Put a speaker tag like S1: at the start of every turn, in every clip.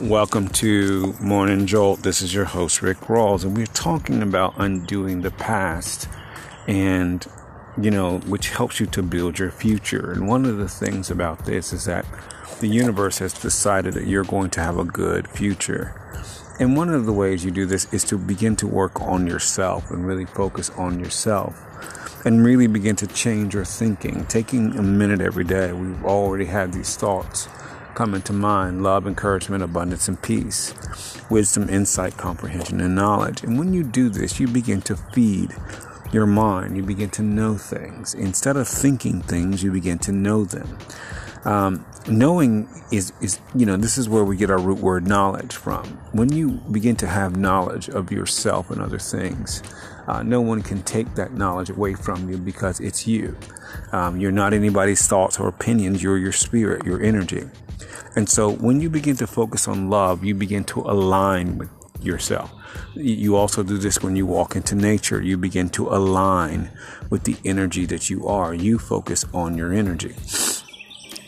S1: Welcome to Morning Jolt. This is your host, Ric Rawls, and we're talking about undoing the past and, you know, which helps you to build your future. And one of the things about this is that the universe has decided that you're going to have a good future. And one of the ways you do this is to begin to work on yourself and really focus on yourself and really begin to change your thinking. Taking a minute every day, we've already had these thoughts come into mind love, encouragement, abundance, and peace, wisdom, insight, comprehension, and knowledge. And when you do this, you begin to feed your mind. You begin to know things. Instead of thinking things, you begin to know them. Um, knowing is, is, you know, this is where we get our root word knowledge from. When you begin to have knowledge of yourself and other things, uh, no one can take that knowledge away from you because it's you. Um, you're not anybody's thoughts or opinions, you're your spirit, your energy. And so when you begin to focus on love, you begin to align with yourself. You also do this when you walk into nature. You begin to align with the energy that you are. You focus on your energy.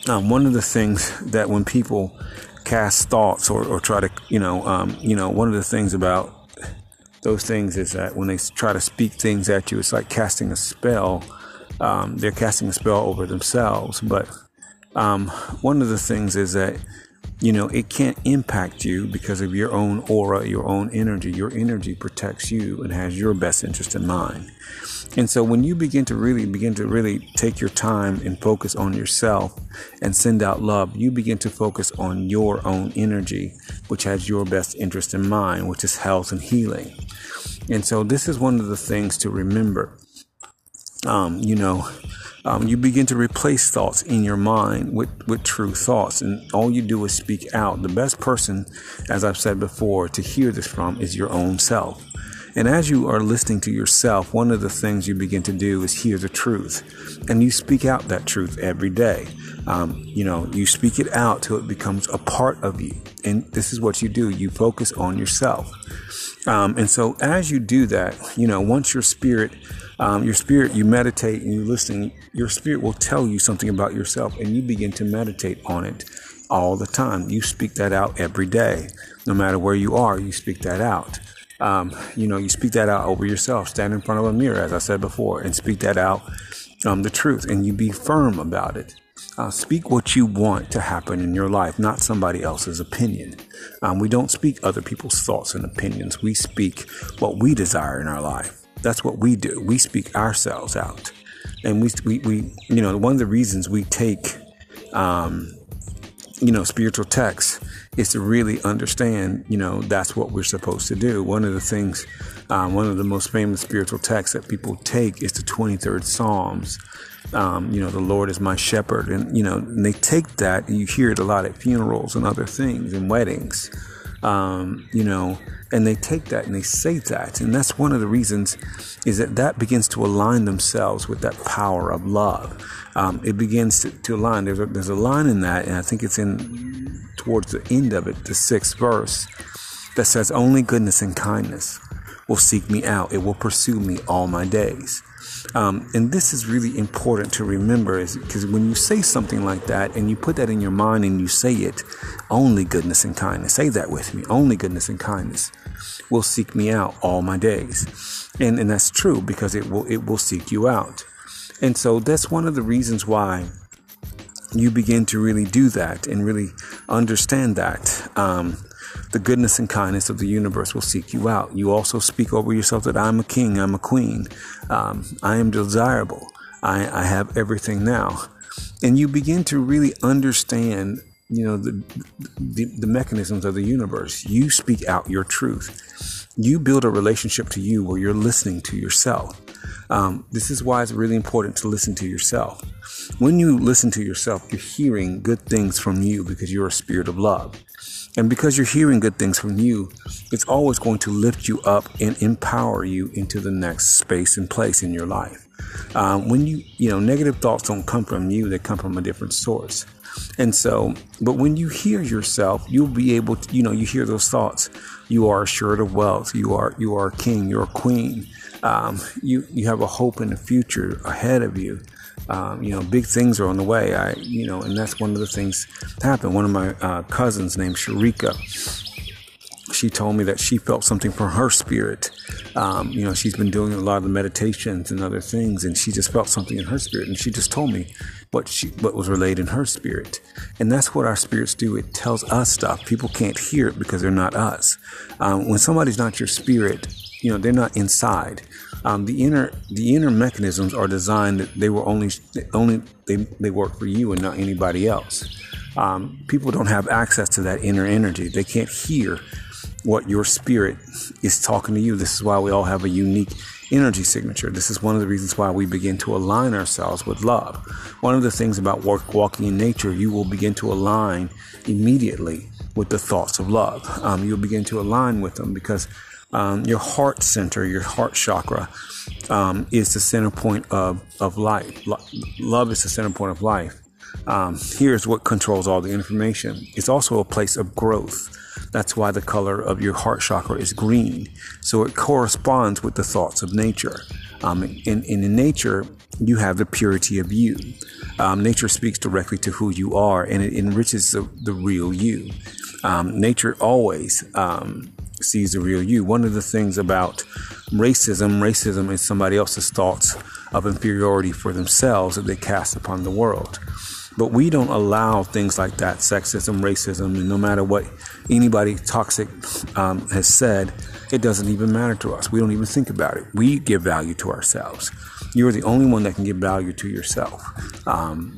S1: Um, one of the things that when people cast thoughts or, or try to, you know, um, you know, one of the things about those things is that when they try to speak things at you, it's like casting a spell. Um, they're casting a spell over themselves, but um, one of the things is that you know it can't impact you because of your own aura your own energy your energy protects you and has your best interest in mind and so when you begin to really begin to really take your time and focus on yourself and send out love you begin to focus on your own energy which has your best interest in mind which is health and healing and so this is one of the things to remember um, you know um, you begin to replace thoughts in your mind with, with true thoughts. And all you do is speak out. The best person, as I've said before, to hear this from is your own self. And as you are listening to yourself, one of the things you begin to do is hear the truth. And you speak out that truth every day. Um, you know, you speak it out till it becomes a part of you. And this is what you do you focus on yourself. Um, and so as you do that, you know, once your spirit um, your spirit, you meditate and you listen, your spirit will tell you something about yourself and you begin to meditate on it all the time. You speak that out every day. No matter where you are, you speak that out. Um, you know, you speak that out over yourself. Stand in front of a mirror, as I said before, and speak that out, um, the truth, and you be firm about it. Uh, speak what you want to happen in your life, not somebody else's opinion. Um, we don't speak other people's thoughts and opinions. We speak what we desire in our life. That's what we do. We speak ourselves out. And we, we, we you know, one of the reasons we take, um, you know, spiritual texts is to really understand, you know, that's what we're supposed to do. One of the things, um, one of the most famous spiritual texts that people take is the 23rd Psalms. Um, you know, the Lord is my shepherd. And, you know, and they take that, and you hear it a lot at funerals and other things and weddings um, you know, and they take that and they say that. And that's one of the reasons is that that begins to align themselves with that power of love. Um, it begins to, to align. There's a, there's a line in that, and I think it's in towards the end of it, the sixth verse, that says, Only goodness and kindness will seek me out. It will pursue me all my days. Um, and this is really important to remember is because when you say something like that and you put that in your mind and you say it, only goodness and kindness, say that with me, only goodness and kindness will seek me out all my days. And, and that's true because it will, it will seek you out. And so that's one of the reasons why you begin to really do that and really understand that. Um, the goodness and kindness of the universe will seek you out. You also speak over yourself that I'm a king, I'm a queen, um, I am desirable, I, I have everything now. And you begin to really understand you know the, the, the mechanisms of the universe. You speak out your truth. You build a relationship to you where you're listening to yourself. Um, this is why it's really important to listen to yourself. When you listen to yourself you're hearing good things from you because you're a spirit of love and because you're hearing good things from you, it's always going to lift you up and empower you into the next space and place in your life. Um, when you, you know, negative thoughts don't come from you, they come from a different source. And so, but when you hear yourself, you'll be able to, you know, you hear those thoughts. You are assured of wealth. You are, you are a king. You're a queen. Um, you, you have a hope in the future ahead of you. Um, you know, big things are on the way. I, you know, and that's one of the things that happened. One of my uh, cousins named Sharika, she told me that she felt something from her spirit. Um, you know, she's been doing a lot of the meditations and other things, and she just felt something in her spirit. And she just told me what she what was relayed in her spirit. And that's what our spirits do. It tells us stuff. People can't hear it because they're not us. Um, when somebody's not your spirit, you know, they're not inside. Um, the inner the inner mechanisms are designed that they were only only they, they work for you and not anybody else. Um, people don't have access to that inner energy. They can't hear what your spirit is talking to you. This is why we all have a unique energy signature. This is one of the reasons why we begin to align ourselves with love. One of the things about work, walking in nature, you will begin to align immediately with the thoughts of love. Um, you'll begin to align with them because um, your heart center, your heart chakra, um, is the center point of, of life. Lo- love is the center point of life. Um, here's what controls all the information. It's also a place of growth. That's why the color of your heart chakra is green. So it corresponds with the thoughts of nature. Um, in, in nature, you have the purity of you. Um, nature speaks directly to who you are and it enriches the, the real you. Um, nature always um, sees the real you. One of the things about racism, racism is somebody else's thoughts of inferiority for themselves that they cast upon the world. But we don't allow things like that, sexism, racism, and no matter what anybody toxic um, has said, it doesn't even matter to us. We don't even think about it. We give value to ourselves. You're the only one that can give value to yourself. Um,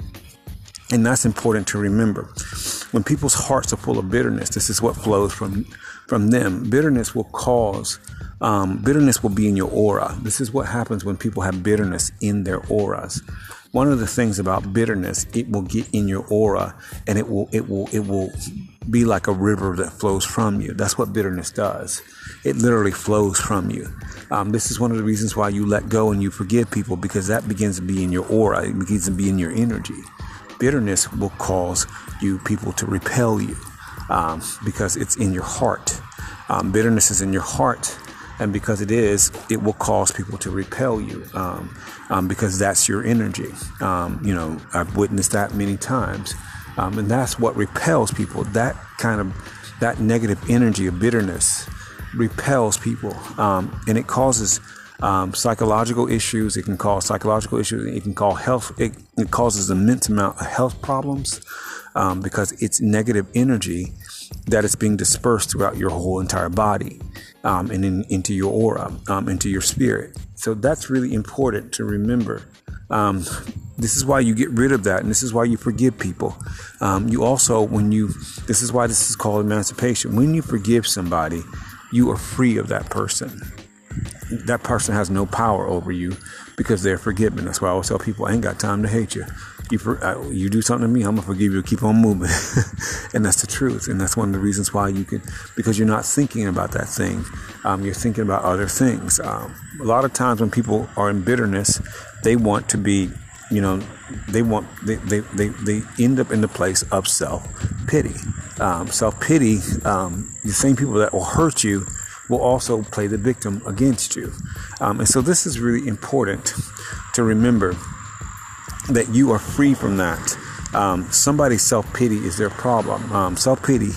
S1: and that's important to remember. When people's hearts are full of bitterness, this is what flows from from them. Bitterness will cause um, bitterness will be in your aura. This is what happens when people have bitterness in their auras. One of the things about bitterness, it will get in your aura and it will it will it will be like a river that flows from you. That's what bitterness does. It literally flows from you. Um, this is one of the reasons why you let go and you forgive people because that begins to be in your aura. It begins to be in your energy. Bitterness will cause you people to repel you um, because it's in your heart. Um, bitterness is in your heart and because it is, it will cause people to repel you um, um, because that's your energy. Um, you know, I've witnessed that many times, and that's what repels people. That kind of that negative energy of bitterness repels people, and it causes um, psychological issues. It can cause psychological issues. It can cause health. It, it causes immense amount of health problems because it's negative energy that is being dispersed throughout your whole entire body um, and in, into your aura, um, into your spirit. So that's really important to remember. Um, this is why you get rid of that, and this is why you forgive people. Um, you also, when you, this is why this is called emancipation. When you forgive somebody, you are free of that person. That person has no power over you because they're forgiven. That's why I always tell people, I ain't got time to hate you you for, uh, you do something to me, I'm gonna forgive you. Keep on moving, and that's the truth. And that's one of the reasons why you can, because you're not thinking about that thing. Um, you're thinking about other things. Um, a lot of times when people are in bitterness, they want to be, you know, they want they they they, they end up in the place of self pity. Um, self pity. Um, the same people that will hurt you will also play the victim against you. Um, and so this is really important to remember that you are free from that. Um, somebody's self pity is their problem. Um, self pity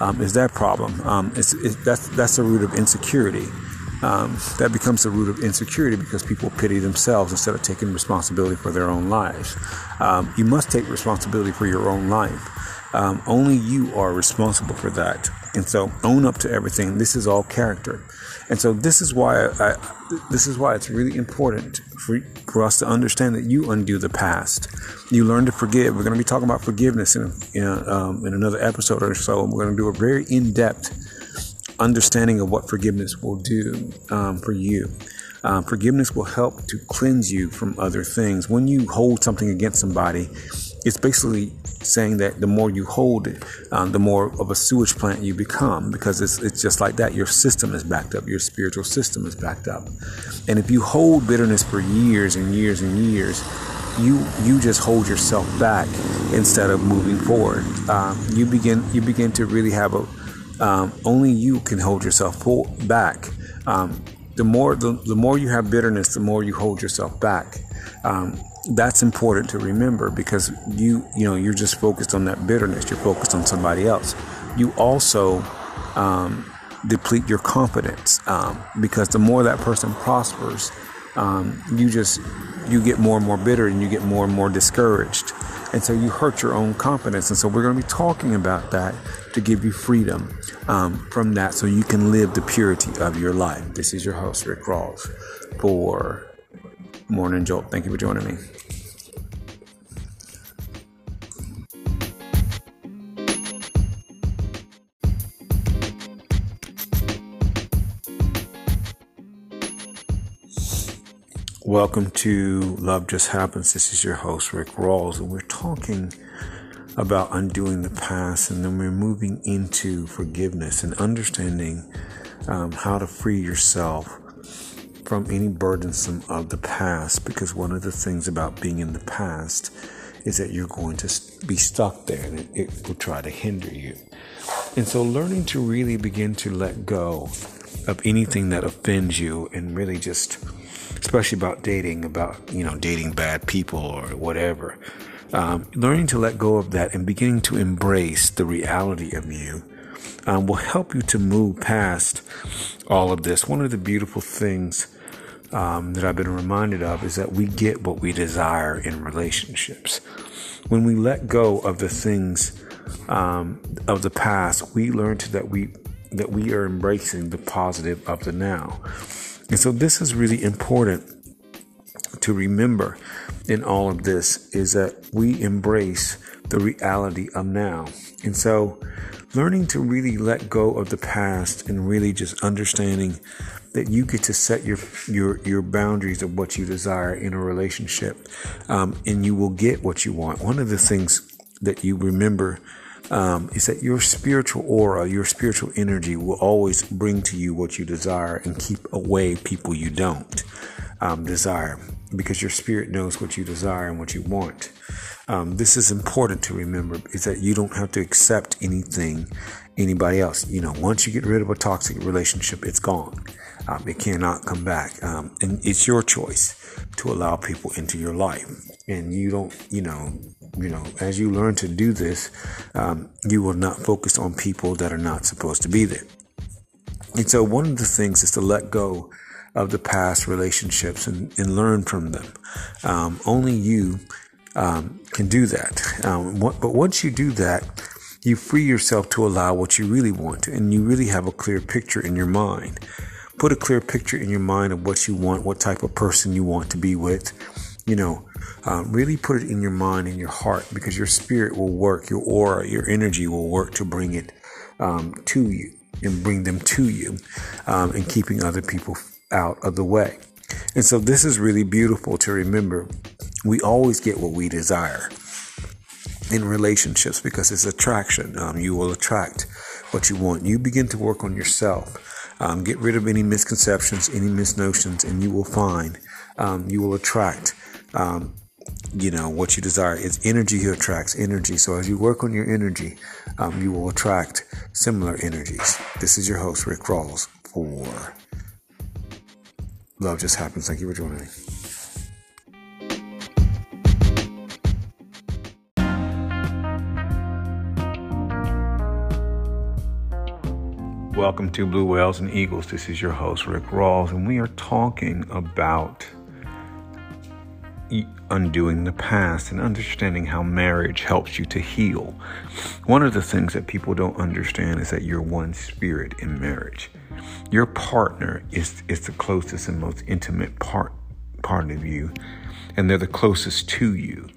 S1: um, is their problem. Um, it's, it's, that's that's the root of insecurity. Um, that becomes the root of insecurity because people pity themselves instead of taking responsibility for their own lives. Um, you must take responsibility for your own life. only you are responsible for that. And so own up to everything. This is all character. And so this is why I, this is why it's really important for, for us to understand that you undo the past. You learn to forgive. We're going to be talking about forgiveness in, in, um, in another episode or so. We're going to do a very in-depth understanding of what forgiveness will do um, for you. Um, forgiveness will help to cleanse you from other things. When you hold something against somebody, it's basically saying that the more you hold it, um, the more of a sewage plant you become because it's, it's just like that. Your system is backed up, your spiritual system is backed up. And if you hold bitterness for years and years and years, you you just hold yourself back instead of moving forward. Um, you begin you begin to really have a um, only you can hold yourself back. Um, the more the, the more you have bitterness, the more you hold yourself back. Um, that's important to remember because you you know you're just focused on that bitterness. You're focused on somebody else. You also um, deplete your confidence um, because the more that person prospers um, you just you get more and more bitter and you get more and more discouraged. And so you hurt your own confidence. And so we're going to be talking about that to give you freedom um, from that so you can live the purity of your life. This is your host ric rawls for morning jolt thank you for joining me Welcome to Love Just Happens. This is your host, Ric Rawls, and we're talking about undoing the past, and then we're moving into forgiveness and understanding um, how to free yourself from any burdensome of the past. Because one of the things about being in the past is that you're going to be stuck there and it, it will try to hinder you. And so, learning to really begin to let go of anything that offends you and really just especially about dating, about, you know, dating bad people or whatever. Um, learning to let go of that and beginning to embrace the reality of you um, will help you to move past all of this. One of the beautiful things um, that I've been reminded of is that we get what we desire in relationships. When we let go of the things um, of the past, we learn to that we that we are embracing the positive of the now. And so this is really important to remember in all of this is that we embrace the reality of now. And so learning to really let go of the past and really just understanding that you get to set your your your boundaries of what you desire in a relationship, um, and you will get what you want. One of the things that you remember um, is that your spiritual aura, your spiritual energy will always bring to you what you desire and keep away people you don't um, desire because your spirit knows what you desire and what you want. Um, this is important to remember is that you don't have to accept anything anybody else. You know, once you get rid of a toxic relationship, it's gone. Um, it cannot come back. Um, and it's your choice to allow people into your life. And you don't, you know, you know, as you learn to do this, um, you will not focus on people that are not supposed to be there. And so, one of the things is to let go of the past relationships and, and learn from them. Um, only you um, can do that. Um, what, but once you do that, you free yourself to allow what you really want, and you really have a clear picture in your mind. Put a clear picture in your mind of what you want, what type of person you want to be with you know, uh, really put it in your mind and your heart because your spirit will work, your aura, your energy will work to bring it um, to you and bring them to you um, and keeping other people out of the way. And so this is really beautiful to remember. We always get what we desire in relationships because it's attraction. Um, you will attract what you want. You begin to work on yourself. Um, get rid of any misconceptions, any misnotions, and you will find um, you will attract um, you know what you desire is energy who attracts energy so as you work on your energy um, you will attract similar energies this is your host ric rawls for love just happens thank you for joining me Welcome to Blue Whales and Eagles. This is your host, Ric Rawls, and we are talking about undoing the past and understanding how marriage helps you to heal. One of the things that people don't understand is that you're one spirit in marriage. Your partner is, is the closest and most intimate part part of you, and they're the closest to you.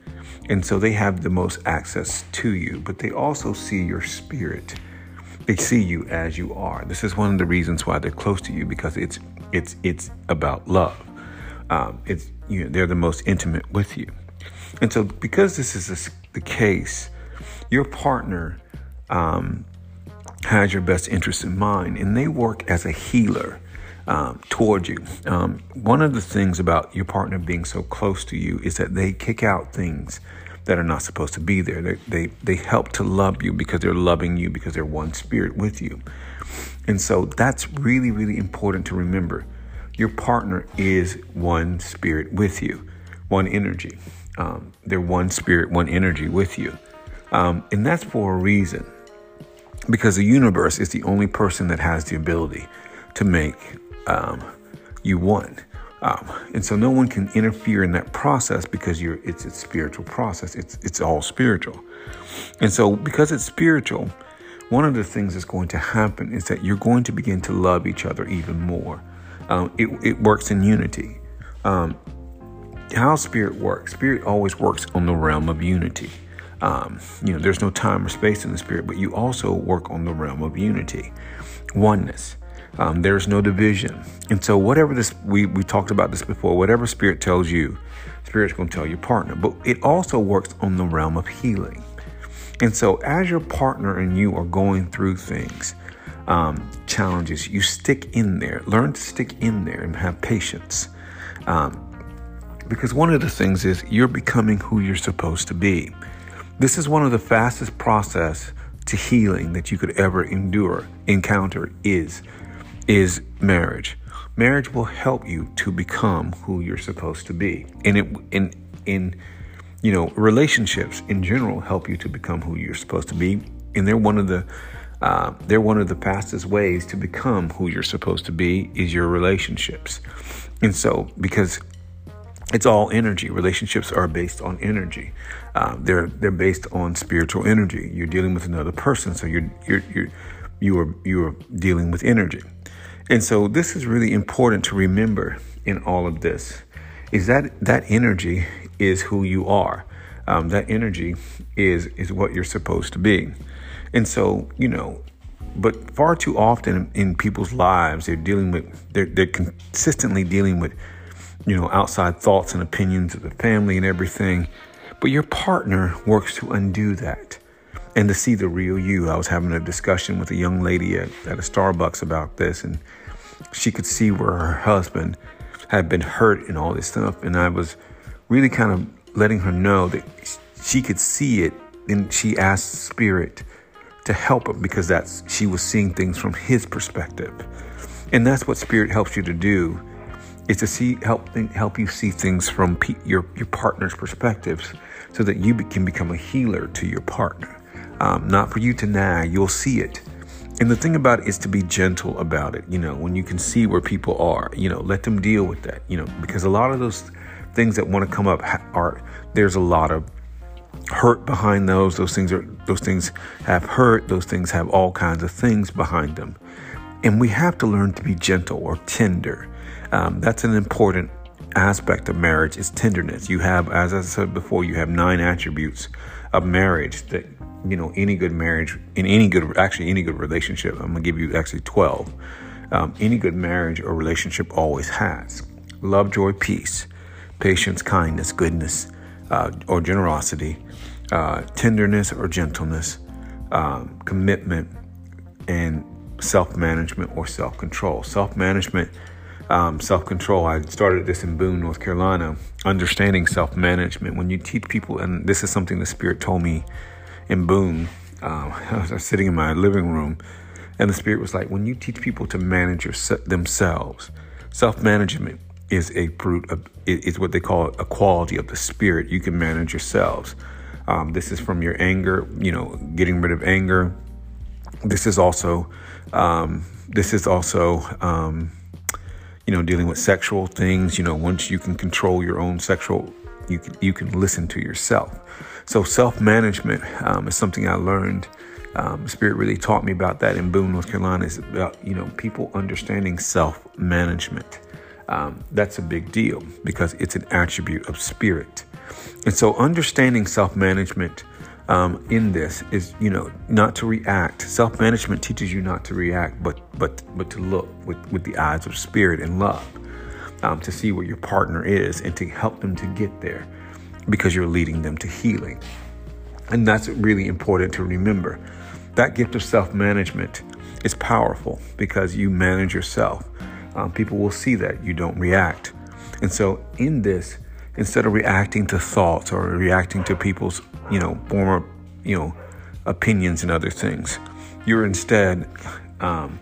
S1: And so they have the most access to you, but they also see your spirit. They see you as you are. This is one of the reasons why they're close to you because it's it's it's about love. Um, it's you know, they're the most intimate with you. And so, because this is the case, your partner um, has your best interest in mind, and they work as a healer um, toward you. Um, one of the things about your partner being so close to you is that they kick out things that are not supposed to be there. They, they, they help to love you because they're loving you because they're one spirit with you. And so that's really, really important to remember your partner is one spirit with you, one energy. Um, they're one spirit, one energy with you. Um, and that's for a reason. Because the universe is the only person that has the ability to make um, you one. Um, and so no one can interfere in that process because you're it's a spiritual process. It's it's all spiritual. And so because it's spiritual, one of the things that's going to happen is that you're going to begin to love each other even more. Um, it, it works in unity. Um, how spirit works? Spirit always works on the realm of unity. Um, you know, there's no time or space in the spirit, but you also work on the realm of unity, oneness. Um, there's no division. And so, whatever this, we, we talked about this before, whatever spirit tells you, spirit's going to tell your partner. But it also works on the realm of healing. And so, as your partner and you are going through things, um, challenges, you stick in there. Learn to stick in there and have patience. Um, because one of the things is you're becoming who you're supposed to be. This is one of the fastest process to healing that you could ever endure, encounter is is marriage. Marriage will help you to become who you're supposed to be. And it in in you know, relationships in general help you to become who you're supposed to be. And they're one of the uh, they're one of the fastest ways to become who you're supposed to be is your relationships. And so, because it's all energy. Relationships are based on energy. Uh, they're they're based on spiritual energy. You're dealing with another person, so you're you're you're you are you are dealing with energy. And so this is really important to remember in all of this is that that energy is who you are. Um, that energy is is what you're supposed to be. And so, you know, but far too often in people's lives, they're dealing with they're they're consistently dealing with you know, outside thoughts and opinions of the family and everything. But your partner works to undo that and to see the real you. I was having a discussion with a young lady at, at a Starbucks about this, and she could see where her husband had been hurt and all this stuff. And I was really kind of letting her know that she could see it. And she asked Spirit to help her because that's she was seeing things from his perspective. And that's what Spirit helps you to do is to see help help you see things from pe- your your partner's perspectives, so that you be, can become a healer to your partner. Um, not for you to nag, you'll see it. And the thing about it is to be gentle about it. You know, when you can see where people are, you know, let them deal with that. You know, because a lot of those things that want to come up are there's a lot of hurt behind those. Those things are those things have hurt. Those things have all kinds of things behind them. And we have to learn to be gentle or tender um, that's an important aspect of marriage is tenderness. You have, as I said before, you have nine attributes of marriage that you know any good marriage in any good actually any good relationship. I'm gonna give you actually twelve. Um, any good marriage or relationship always has love, joy, peace, patience, kindness, goodness, uh, or generosity, uh, tenderness or gentleness, um, commitment, and self management or self control. Self management um, self control. I started this in Boone, North Carolina, understanding self management. When you teach people, and this is something the Spirit told me in Boone, um, I was sitting in my living room, and the Spirit was like, when you teach people to manage themselves, self management is a fruit of, is what they call a quality of the Spirit. You can manage yourselves. Um, this is from your anger, you know, getting rid of anger. This is also, um, this is also, um, you know, dealing with sexual things. You know, once you can control your own sexual, you can, you can listen to yourself. So self management um, is something I learned. Um, Spirit really taught me about that in Boone, North Carolina. Is about you know people understanding self management. Um, that's a big deal because it's an attribute of spirit. And so understanding self management um, in this is you know not to react. Self management teaches you not to react, but but but to look with with the eyes of spirit and love, um, to see where your partner is and to help them to get there, because you're leading them to healing, and that's really important to remember. That gift of self management is powerful because you manage yourself. Um, people will see that you don't react, and so in this instead of reacting to thoughts or reacting to people's, you know, former, you know, opinions and other things. You're instead, um,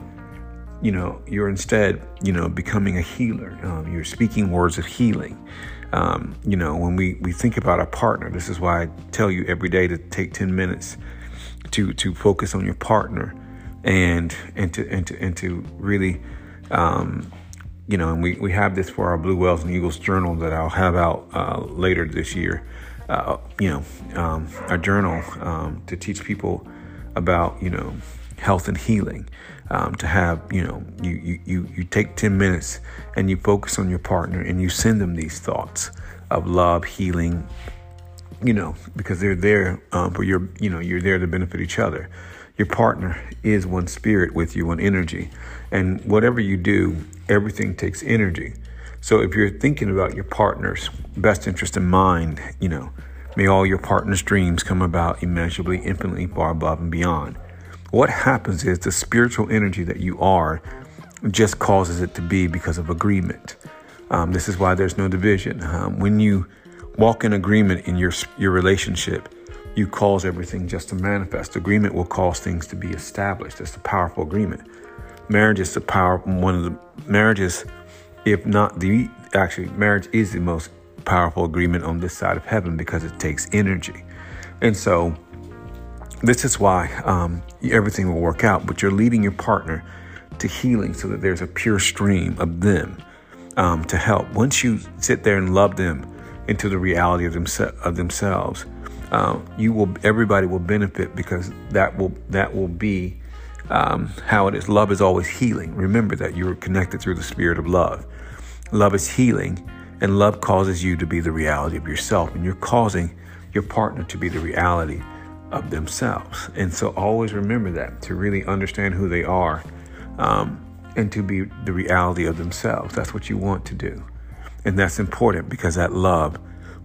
S1: you know, you're instead, you know, becoming a healer. Um, you're speaking words of healing. Um, you know, when we, we think about our partner, this is why I tell you every day to take 10 minutes to, to focus on your partner and, and to, and to, and to really, um, you know, and we, we have this for our Blue Whales and Eagles journal that I'll have out uh, later this year. Uh, you know, um, a journal um, to teach people about, you know, health and healing. Um, to have, you know, you, you, you, you take 10 minutes and you focus on your partner and you send them these thoughts of love, healing, you know, because they're there um, for your, you know, you're there to benefit each other. Your partner is one spirit with you, one energy. And whatever you do, everything takes energy. So if you're thinking about your partner's best interest in mind, you know, may all your partner's dreams come about immeasurably, infinitely far above and beyond. What happens is the spiritual energy that you are just causes it to be because of agreement. Um, this is why there's no division. Um, when you walk in agreement in your your relationship, you cause everything just to manifest. Agreement will cause things to be established. It's a powerful agreement. Marriage is the power. One of the marriages, if not the actually, marriage is the most powerful agreement on this side of heaven because it takes energy, and so this is why um, everything will work out, but you're leading your partner to healing so that there's a pure stream of them um, to help. Once you sit there and love them into the reality of, themse- of themselves, uh, you will everybody will benefit because that will that will be um, how it is. Love is always healing. Remember that you're connected through the spirit of love. Love is healing, and love causes you to be the reality of yourself, and you're causing your partner to be the reality of themselves. And so always remember that to really understand who they are um, and to be the reality of themselves. That's what you want to do. And that's important because that love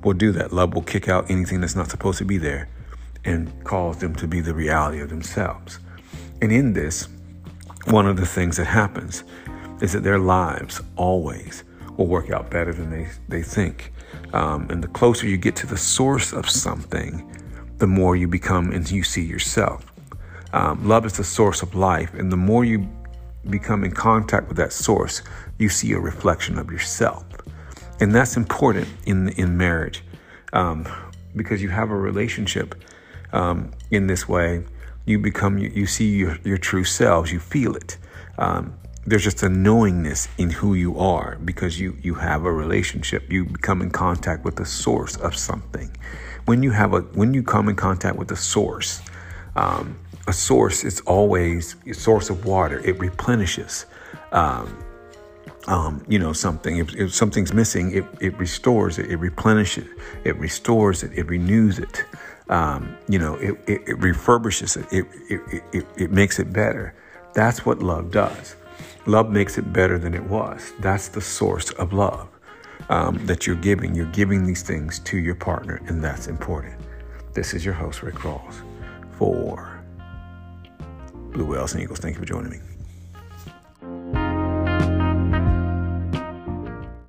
S1: will do that. Love will kick out anything that's not supposed to be there and cause them to be the reality of themselves. And in this, one of the things that happens is that their lives always will work out better than they, they think. Um, and the closer you get to the source of something, the more you become and you see yourself. Um, love is the source of life, and the more you become in contact with that source, you see a reflection of yourself, and that's important in in marriage um, because you have a relationship um, in this way. You become you, you see your, your true selves. You feel it. Um, there's just a knowingness in who you are because you you have a relationship. You become in contact with the source of something when you have a when you come in contact with a source, um, a source is always a source of water. It replenishes. Um, um, you know something. If, if, something's missing, it, it restores it. It replenishes it. It restores it. It renews it. Um, you know, it, it, it refurbishes it. It, it, it. it makes it better. That's what love does. Love makes it better than it was. That's the source of love um, that you're giving. You're giving these things to your partner, and that's important. This is your host, Ric Rawls, for Blue Whales and Eagles. Thank you for joining me.